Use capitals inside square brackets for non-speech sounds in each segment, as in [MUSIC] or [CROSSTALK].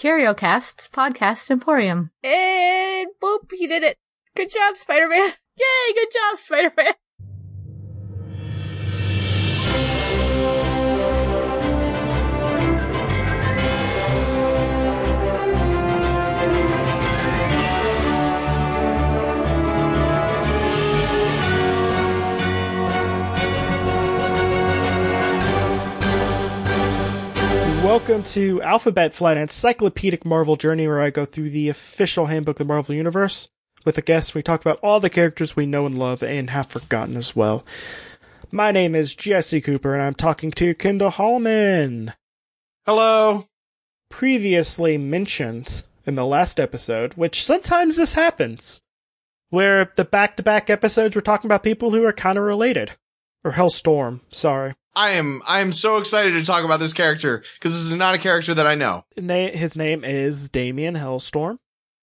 CurioCast's podcast emporium. And boop, he did it. Good job, Spider-Man. [LAUGHS] Yay, good job, Spider-Man. Welcome to Alphabet Flight, an encyclopedic Marvel journey where I go through the official handbook of the Marvel Universe. With a guest, we talk about all the characters we know and love and have forgotten as well. My name is Jesse Cooper, and I'm talking to Kendall Hallman. Hello. Previously mentioned in the last episode, which sometimes this happens, where the back to back episodes we're talking about people who are kind of related. Or Hellstorm, sorry. I am I am so excited to talk about this character because this is not a character that I know. His name is Damien Hellstorm.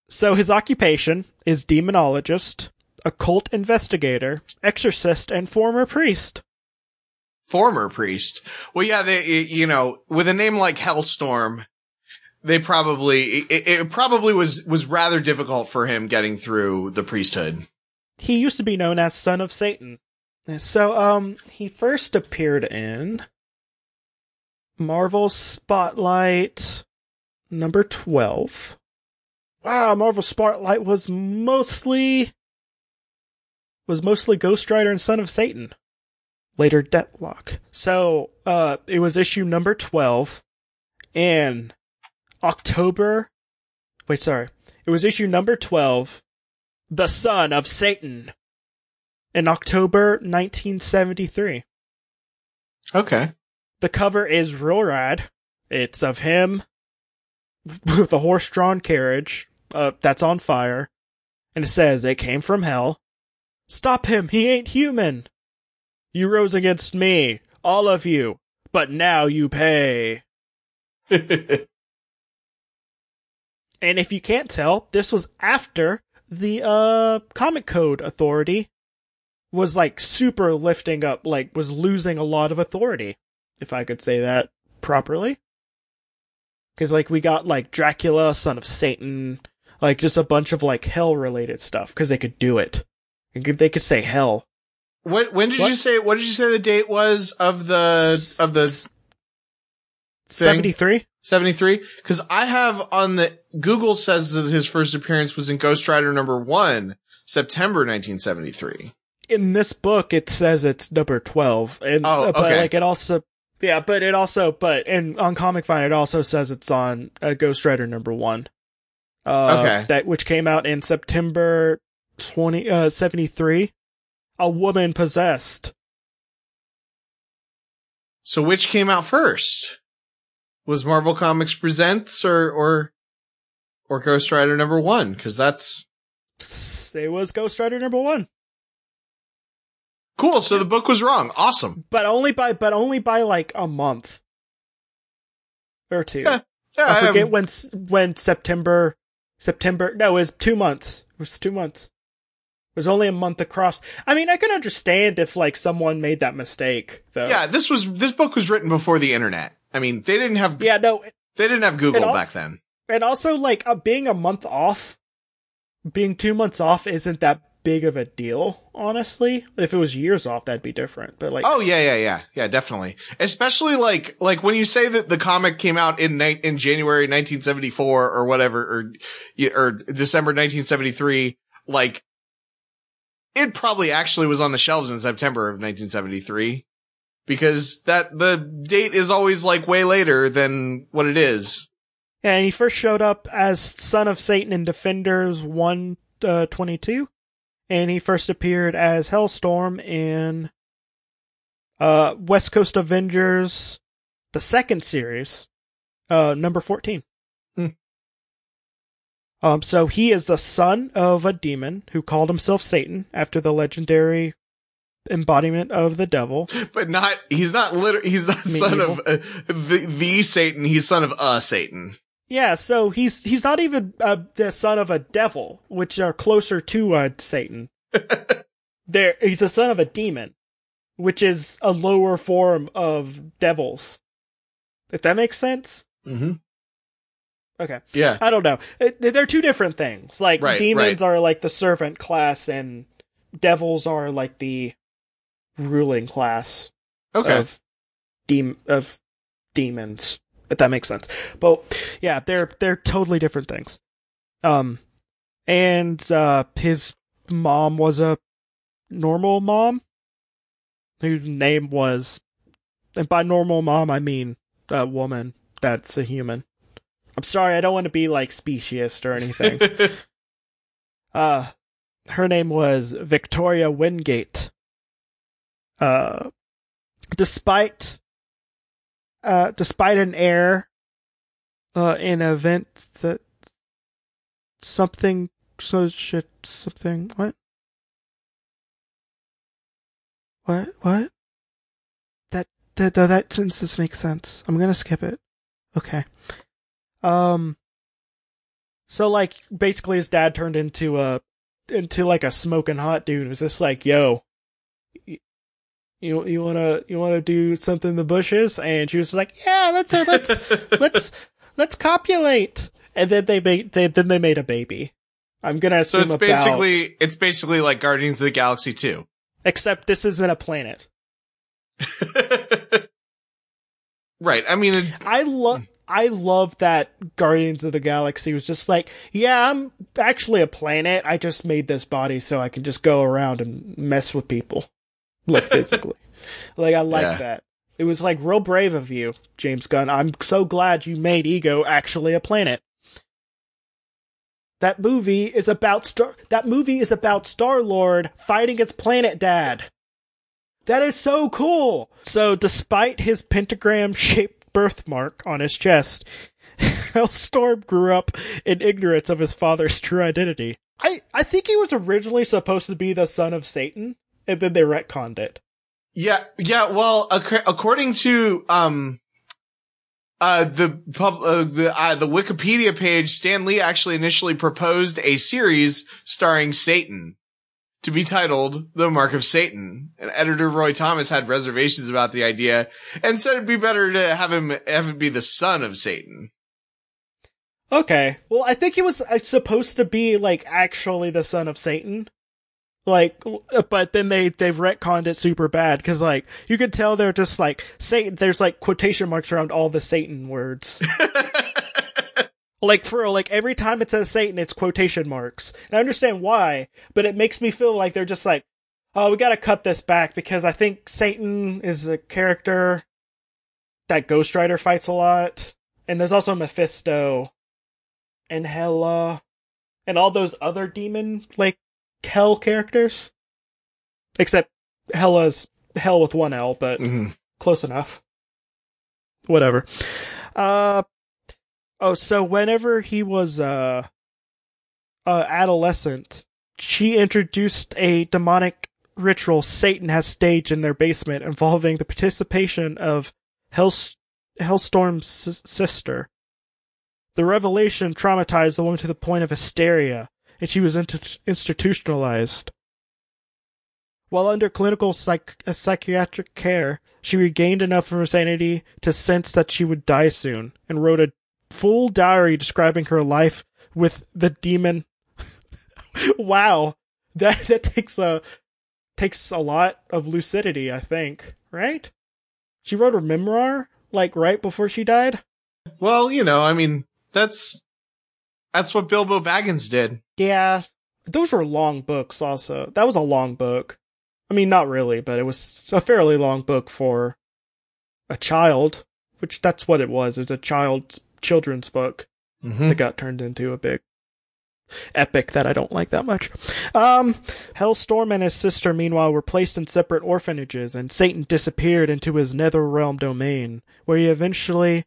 So his occupation is demonologist, occult investigator, exorcist, and former priest. Former priest. Well, yeah, they you know with a name like Hellstorm, they probably it, it probably was was rather difficult for him getting through the priesthood. He used to be known as Son of Satan. So, um, he first appeared in Marvel Spotlight number 12. Wow, Marvel Spotlight was mostly was mostly Ghost Rider and Son of Satan. Later Deathlok. So, uh, it was issue number 12 in October. Wait, sorry. It was issue number 12, The Son of Satan in October 1973. Okay. The cover is real rad. It's of him with a horse drawn carriage uh, that's on fire. And it says, It came from hell. Stop him, he ain't human. You rose against me, all of you, but now you pay. [LAUGHS] and if you can't tell, this was after the uh Comic Code Authority was like super lifting up, like was losing a lot of authority, if I could say that properly. Cause like we got like Dracula, son of Satan, like just a bunch of like hell related stuff, cause they could do it. And they could say hell. What, when did What? you say, what did you say the date was of the, of the 73? 73? Cause I have on the, Google says that his first appearance was in Ghost Rider number one, September 1973. In this book, it says it's number 12. And, Oh, uh, but okay. like it also, yeah, but it also, but, and on Comic Vine, it also says it's on uh, Ghost Rider number one. Uh, Okay. That, which came out in September 20, uh, 73. A woman possessed. So which came out first? Was Marvel Comics Presents or, or, or Ghost Rider number one? Cause that's It was Ghost Rider number one. Cool. So the book was wrong. Awesome. But only by, but only by like a month. Or two. Yeah. Yeah. I forget um, when when September September no, it was two months. It was two months. It was only a month across. I mean, I can understand if like someone made that mistake though. yeah. This was, this book was written before the internet. I mean, they didn't have, Yeah, no, they didn't have Google al- back then. and also like uh, being a month off, being two months off isn't that big of a deal. Honestly, if it was years off, that'd be different. But like, Oh yeah, yeah, yeah, yeah, definitely. Especially like like when you say that the comic came out in ni- in January 1974 or whatever, or or December 1973, like it probably actually was on the shelves in September of 1973 because that the date is always like way later than what it is. and he first showed up as Son of Satan in Defenders one uh, twenty two, and he first appeared as Hellstorm in uh, West Coast Avengers, the second series, uh, number fourteen. Hmm. Um, so he is the son of a demon who called himself Satan after the legendary embodiment of the devil. [GASPS] But not he's not liter- he's not son of uh, the the Satan, he's son of a Satan. Yeah, so he's he's not even uh, the son of a devil, which are closer to uh, Satan. [LAUGHS] there, he's a son of a demon, which is a lower form of devils. If that makes sense. Mm-hmm. Okay. Yeah. I don't know. They're two different things. Like Right, demons right. are like the servant class, and devils are like the ruling class Okay. of dem- of demons. If that makes sense. But yeah, they're they're totally different things. Um, and uh, his mom was a normal mom, whose name was, and by normal mom I mean a woman that's a human. I'm sorry, I don't want to be like speciest or anything. [LAUGHS] uh, her name was Victoria Wingate. Uh, despite, uh, despite an error, uh, in an event that something, so shit, something, what? What, what? That, that, that, sentence doesn't make sense. I'm gonna skip it. Okay. Um, so like, basically his dad turned into a, into like a smoking hot dude. It was just like, yo, you, you wanna, you wanna do something in the bushes? And she was like, yeah, let's, uh, let's, [LAUGHS] let's, let's copulate. And then they made, they, then they made a baby. I'm gonna so assume it's about, basically it's basically like Guardians of the Galaxy 2. except this isn't a planet. [LAUGHS] right. I mean, it, I love I love that Guardians of the Galaxy was just like, yeah, I'm actually a planet. I just made this body so I can just go around and mess with people, [LAUGHS] like physically. like I like Yeah. that. It was like real brave of you, James Gunn. I'm so glad you made Ego actually a planet. That movie is about Star. That movie is about Star Lord fighting his planet dad. That is so cool. So, despite his pentagram-shaped birthmark on his chest, [LAUGHS] Hellstorm grew up in ignorance of his father's true identity. I I think he was originally supposed to be the son of Satan, and then they retconned it. yeah, yeah. Well, ac- according to um, uh, the pub, uh, the uh, the Wikipedia page, Stan Lee actually initially proposed a series starring Satan to be titled "The Mark of Satan." And editor Roy Thomas had reservations about the idea and said it'd be better to have him have be the son of Satan. Okay. Well, I think he was uh, supposed to be like actually the son of Satan. Like, but then they they've retconned it super bad because like you could tell they're just like Satan. There's like quotation marks around all the Satan words. [LAUGHS] like for real, like every time it says Satan, it's quotation marks. And I understand why, but it makes me feel like they're just like, oh, we got to cut this back because I think Satan is a character that Ghost Rider fights a lot, and there's also Mephisto and Hela and all those other demon like Hel characters. Except Hela's hell with one L, but Mhm. close enough. Whatever. Uh oh, so whenever he was uh uh adolescent, she introduced a demonic ritual Satan has staged in their basement involving the participation of Hell's Hellstorm's s- sister. The revelation traumatized the woman to the point of hysteria, and she was int- institutionalized. While under clinical psych- uh, psychiatric care, she regained enough of her sanity to sense that she would die soon, and wrote a full diary describing her life with the demon. [LAUGHS] wow, that that takes a takes a lot of lucidity, I think. Right? She wrote her memoir like right before she died. Well, you know, I mean, that's that's what Bilbo Baggins did. Yeah, those were long books. Also, that was a long book. I mean, not really, but it was a fairly long book for a child, which that's what it was. It's a child's children's book Mm-hmm. that got turned into a big epic that I don't like that much. Um, Hellstorm and his sister, meanwhile, were placed in separate orphanages, and Satan disappeared into his netherrealm domain, where he eventually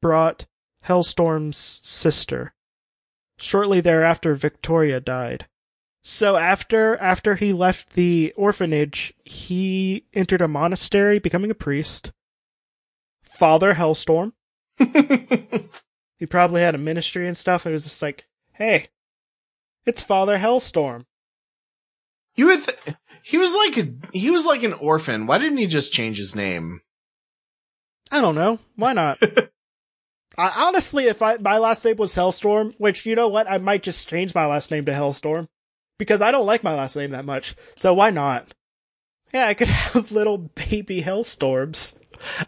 brought Hellstorm's sister. Shortly thereafter, Victoria died. So after after he left the orphanage, he entered a monastery, becoming a priest. Father Hellstorm. [LAUGHS] He probably had a ministry and stuff. And it was just like, hey, it's Father Hellstorm. You would. Th- he was like a he was like an orphan. Why didn't he just change his name? I don't know. Why not? [LAUGHS] I, honestly, if I my last name was Hellstorm, which you know what, I might just change my last name to Hellstorm because I don't like my last name that much. So why not? Yeah, I could [LAUGHS] have little baby Hellstorms.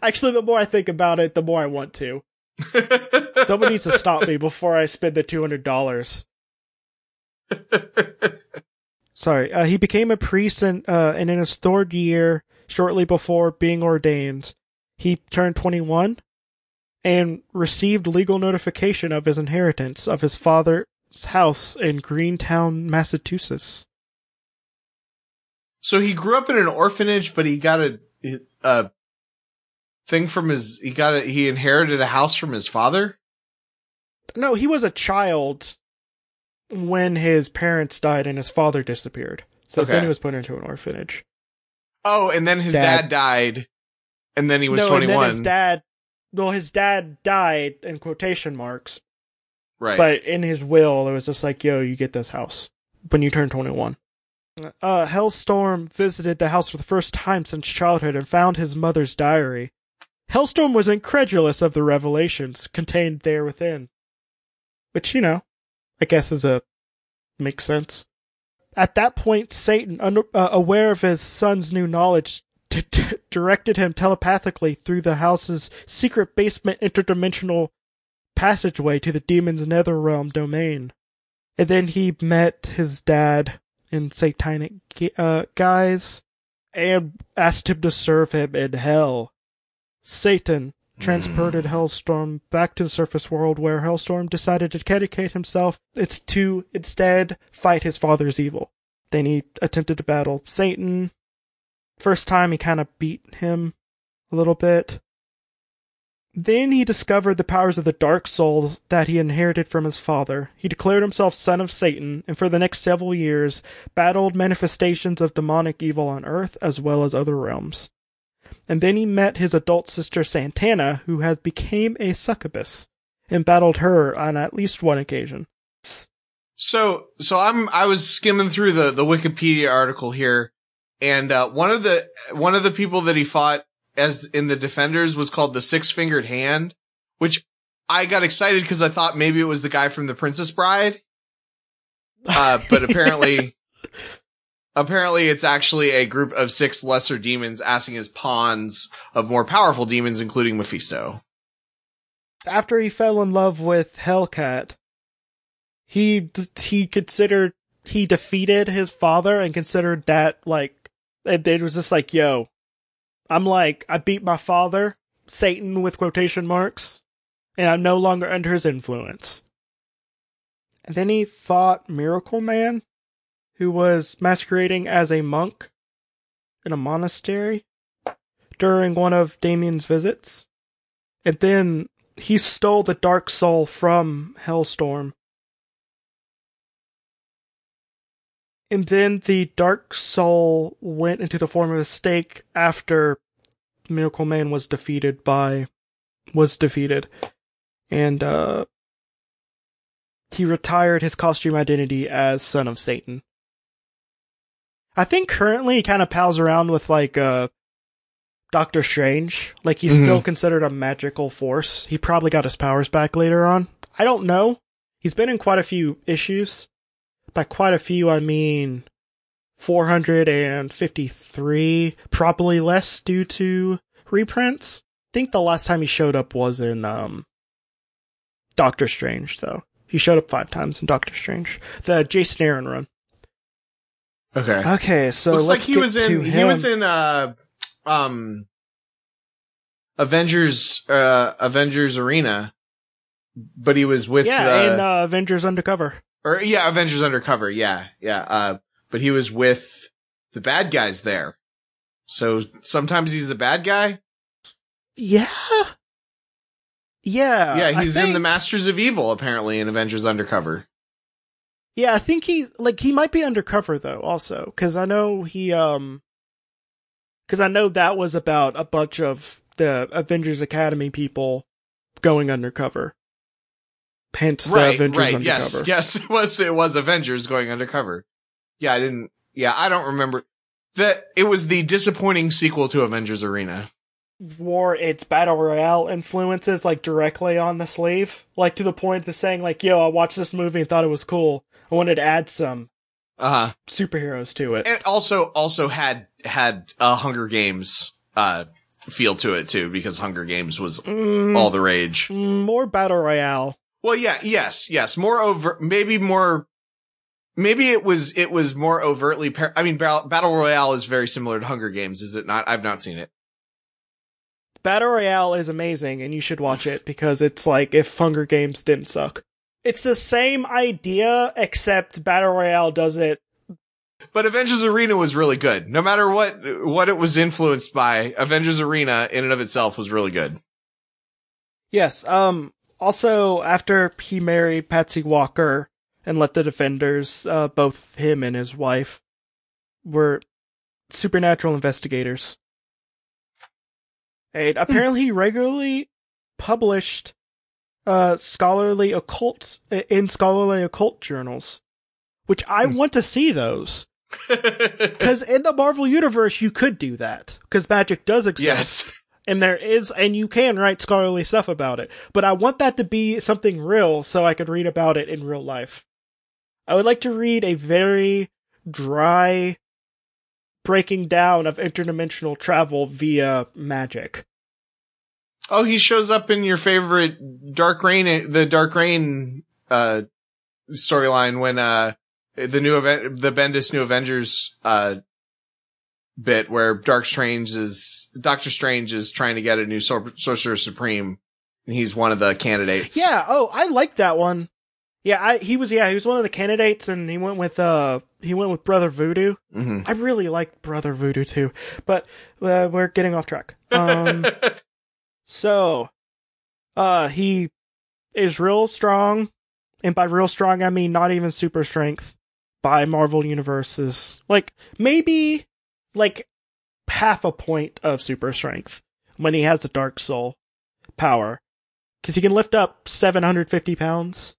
Actually, the more I think about it, the more I want to. [LAUGHS] Someone needs to stop me before I spend the two hundred dollars. Sorry, uh, he became a priest, and uh, and in his third year, shortly before being ordained, he turned twenty one, and received legal notification of his inheritance of his father's house in Greentown, Massachusetts. So he grew up in an orphanage, but he got a, a thing from his, he got a, he inherited a house from his father? No, he was a child when his parents died and his father disappeared. So Okay. then he was put into an orphanage. Oh, and then his Dad. dad, died, and then he was no, and 21. then his dad, well, his dad died in quotation marks, right. but in his will, it was just like, yo, you get this house when you turn 21. Uh, Hellstorm visited the house for the first time since childhood and found his mother's diary. Hellstorm was incredulous of the revelations contained there within. Which, you know, I guess is a, makes sense. At that point, Satan, under, uh, aware of his son's new knowledge, d- d- directed him telepathically through the house's secret basement interdimensional passageway to the demon's netherrealm domain. And then he met his dad in satanic uh, guise and asked him to serve him in hell. Satan transported Hellstorm back to the surface world where Hellstorm decided to dedicate himself it's to instead fight his father's evil. Then he attempted to battle Satan. First time he kind of beat him a little bit. Then he discovered the powers of the dark soul that he inherited from his father. He declared himself son of Satan, and for the next several years battled manifestations of demonic evil on Earth as well as other realms. And then he met his adult sister Satana, who has became a succubus, and battled her on at least one occasion. So, so I'm, I was skimming through the, the Wikipedia article here and, uh, one of the, one of the people that he fought as in the defenders was called the six fingered hand, which I got excited because I thought maybe it was the guy from the Princess Bride. Uh, [LAUGHS] but apparently, apparently it's actually a group of six lesser demons acting as pawns of more powerful demons, including Mephisto. after he fell in love with Hellcat, he d- he considered he defeated his father and considered that like it, it was just like yo, I'm like I beat my father, Satan with quotation marks, and I'm no longer under his influence. And then he fought Miracle Man, who was masquerading as a monk in a monastery during one of Damien's visits. And then he stole the dark soul from Hellstorm. And then the dark soul went into the form of a snake after Miracle Man was defeated by was defeated. And uh he retired his costume identity as Son of Satan. I think currently he kind of pals around with like uh Doctor Strange. Like he's Mhm. still considered a magical force. He probably got his powers back later on. I don't know. He's been in quite a few issues. By quite a few, I mean 453, probably less due to reprints. I think the last time he showed up was in um Doctor Strange, though. He showed up five times in Doctor Strange. The Jason Aaron run. Okay. Okay, so Looks like let's he get was in, he was in, uh, um, Avengers, uh, Avengers Arena, but he was with, yeah, uh, in uh, Avengers Undercover. Or yeah, Avengers Undercover. Yeah. Yeah. Uh, but he was with the bad guys there. So sometimes he's a bad guy. Yeah. Yeah. yeah. He's in the Masters of Evil apparently in Avengers Undercover. Yeah, I think he like he might be undercover though also cuz I know he um cuz I know that was about a bunch of the Avengers Academy people going undercover. Hence the right. Avengers Right. undercover. Yes. Yes. It was, it was Avengers going undercover. Yeah. I didn't, yeah, I don't remember that it was the disappointing sequel to Avengers Arena. wore its battle royale influences like directly on the sleeve, like to the point of saying like, "Yo, I watched this movie and thought it was cool. I wanted to add some Uh huh. superheroes to it." And also, also had, had, uh, Hunger Games, uh, feel to it too, because Hunger Games was Mm, all the rage. more battle royale. Well, yeah, yes, yes. More over, maybe more, maybe it was, it was more overtly, par- I mean, Battle, Battle Royale is very similar to Hunger Games, is it not? I've not seen it. Battle Royale is amazing and you should watch it because it's like if Hunger Games didn't suck. It's the same idea except Battle Royale does it. But Avengers Arena was really good. No matter what, what it was influenced by, Avengers Arena in and of itself was really good. Yes, um also after he married Patsy Walker and let the Defenders, uh both him and his wife were supernatural investigators. And apparently he regularly published uh scholarly occult in scholarly occult journals, which I want to see those. [LAUGHS] Because in the Marvel universe, you could do that because magic does exist, yes. And there is, and you can write scholarly stuff about it. But I want that to be something real, so I could read about it in real life. I would like to read a very dry breaking down of interdimensional travel via magic. Oh, he shows up in your favorite Dark Reign the Dark Reign uh, storyline when, uh, the new event, the Bendis New Avengers, uh, bit where Dark Strange is, Doctor Strange is trying to get a new Sor- Sorcerer Supreme. And he's one of the candidates. Yeah. Oh, I like that one. Yeah, I, he was. Yeah, he was one of the candidates, and he went with uh he went with Brother Voodoo. hmm I really like Brother Voodoo too, but uh, we're getting off track. Um, [LAUGHS] so, uh, he is real strong, and by real strong I mean not even super strength. By Marvel Universes, like maybe like half a point of super strength when he has the Dark Soul power, because he can lift up seven hundred fifty pounds.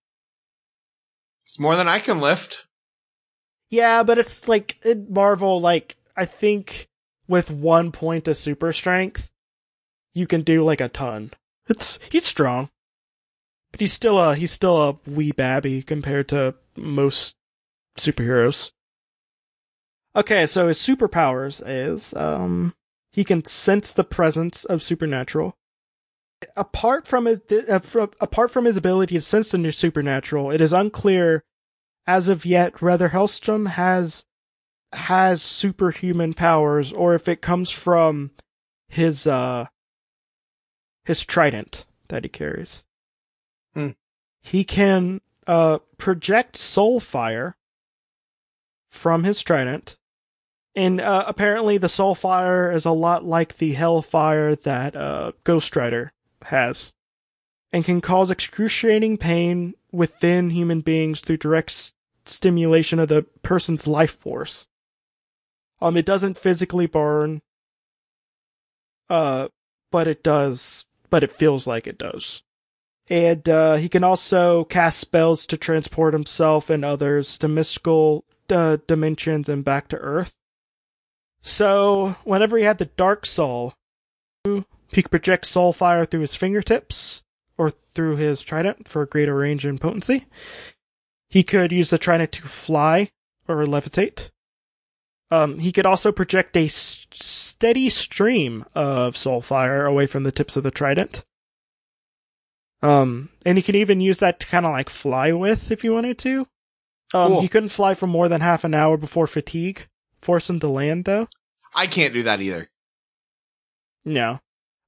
it's more than I can lift. Yeah, but it's like in Marvel, like I think with one point of super strength, you can do like a ton. It's he's strong, but he's still a he's still a wee babby compared to most superheroes. Okay, so his superpowers is um he can sense the presence of supernatural. Apart from his uh, from, apart from his ability to sense the new supernatural, it is unclear as of yet whether Hellstrom has has superhuman powers or if it comes from his uh his trident that he carries. Hmm. He can uh project soul fire from his trident. And uh, apparently the soul fire is a lot like the hellfire that uh Ghost Rider has and can cause excruciating pain within human beings through direct s- stimulation of the person's life force. Um, it doesn't physically burn, uh, but it does, but it feels like it does. And uh, he can also cast spells to transport himself and others to mystical uh, dimensions and back to Earth. So, whenever he had the Dark Soul, he could project soul fire through his fingertips or through his trident for greater range and potency. He could use the trident to fly or levitate. Um, he could also project a s- steady stream of soul fire away from the tips of the trident. Um, and he could even use that to kind of like fly with if you wanted to. Um, Cool. he couldn't fly for more than half an hour before fatigue forced him to land, though. I can't do that either. No.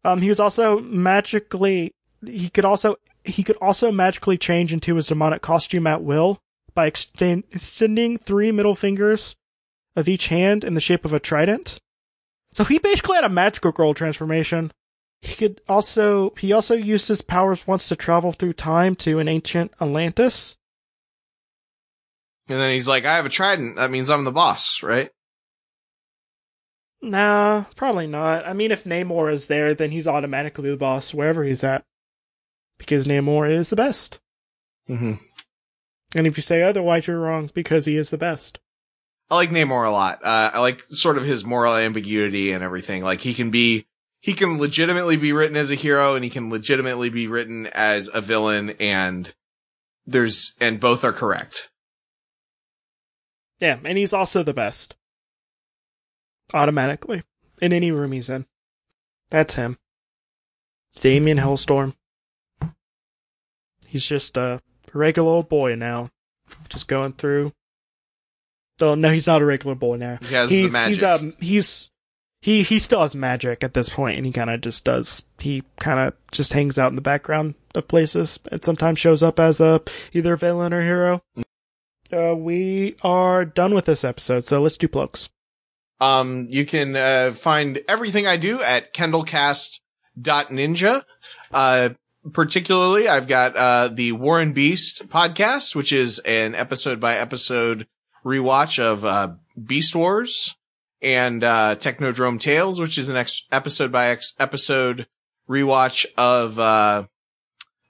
Um, he was also magically. He could also he could also magically change into his demonic costume at will by extend, extending three middle fingers of each hand in the shape of a trident. So he basically had a magical girl transformation. He could also he also used his powers once to travel through time to an ancient Atlantis. And then he's like, I have a trident. That means I'm the boss, right? Nah, probably not. I mean, if Namor is there, then he's automatically the boss wherever he's at. Because Namor is the best. Mm-hmm. And if you say otherwise, you're wrong because he is the best. I like Namor a lot. Uh, I like sort of his moral ambiguity and everything. Like he can be, he can legitimately be written as a hero and he can legitimately be written as a villain and there's and both are correct. Yeah, and he's also the best. Automatically. In any room he's in. That's him. Damien Hellstorm. He's just a regular old boy now. Just going through. Oh no, he's not a regular boy now. He has he's, the magic. He's um he's he he still has magic at this point and he kinda just does he kinda just hangs out in the background of places and sometimes shows up as a either villain or hero. Uh, we are done with this episode, so let's do plugs. Um, you can uh, find everything I do at kendallcast.ninja. Uh, particularly, I've got uh, the Warren Beast podcast, which is an episode by episode rewatch of uh, Beast Wars, and uh, Technodrome Tales, which is an ex- episode by ex- episode rewatch of uh,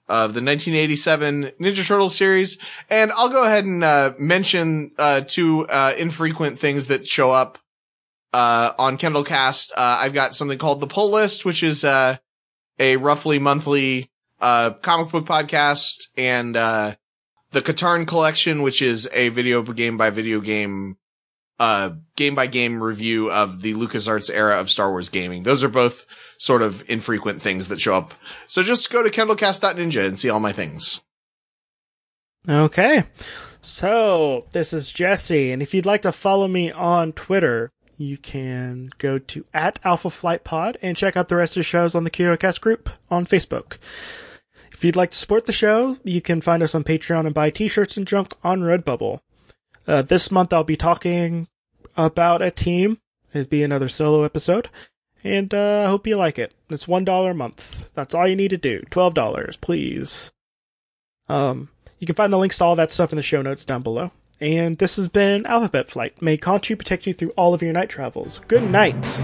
of the 1987 Ninja Turtle series. And I'll go ahead and uh, mention uh, two uh, infrequent things that show up uh, on Kendallcast. Uh, I've got something called the Pull List, which is uh, a roughly monthly uh, comic book podcast, and uh, the Katarn Collection, which is a video game by video game, uh, game by game review of the LucasArts era of Star Wars gaming. Those are both sort of infrequent things that show up. So just go to kendallcast.ninja and see all my things. Okay. So, this is Jesse, and if you'd like to follow me on Twitter, you can go to at Alpha Flight Pod and check out the rest of the shows on the KyoCast group on Facebook. If you'd like to support the show, you can find us on Patreon and buy t-shirts and junk on Redbubble. Uh, this month I'll be talking about a team. It'd be another solo episode. And uh, I hope you like it. It's $1 a month. That's all you need to do. $12, please. Um, you can find the links to all that stuff in the show notes down below. And this has been Alphabet Flight. May Conchu protect you through all of your night travels. Good night.